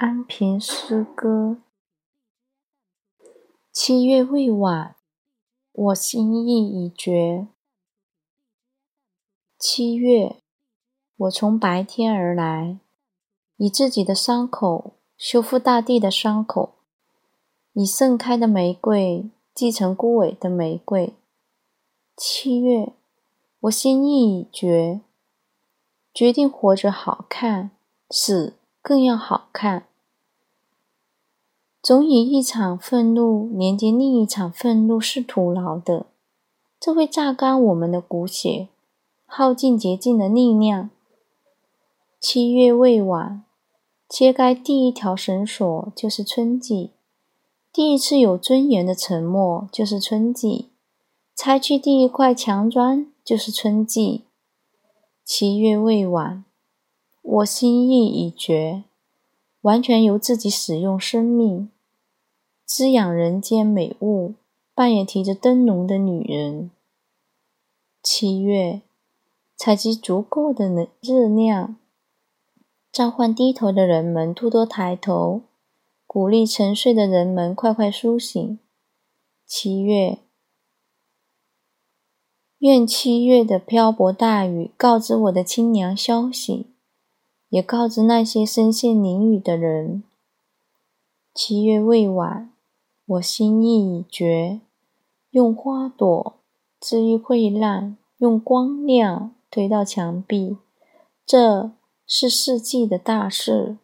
安平诗歌。七月未晚，我心意已决。七月，我从白天而来，以自己的伤口修复大地的伤口，以盛开的玫瑰继承枯萎的玫瑰。七月，我心意已决，决定活着好看，死。更要好看。总以一场愤怒连接另一场愤怒是徒劳的，这会榨干我们的骨血，耗尽洁净的力量。七月未晚，切开第一条绳索就是春季，第一次有尊严的沉默就是春季，拆去第一块墙砖就是春季。七月未晚。我心意已决，完全由自己使用生命滋养人间美物，扮演提着灯笼的女人。七月，采集足够的能热量，召唤低头的人们多多抬头，鼓励沉睡的人们快快苏醒。七月，愿七月的漂泊大雨告知我的清凉消息。也告知那些身陷囹圄的人：七月未晚，我心意已决，用花朵治愈溃烂，用光亮推到墙壁。这是世纪的大事。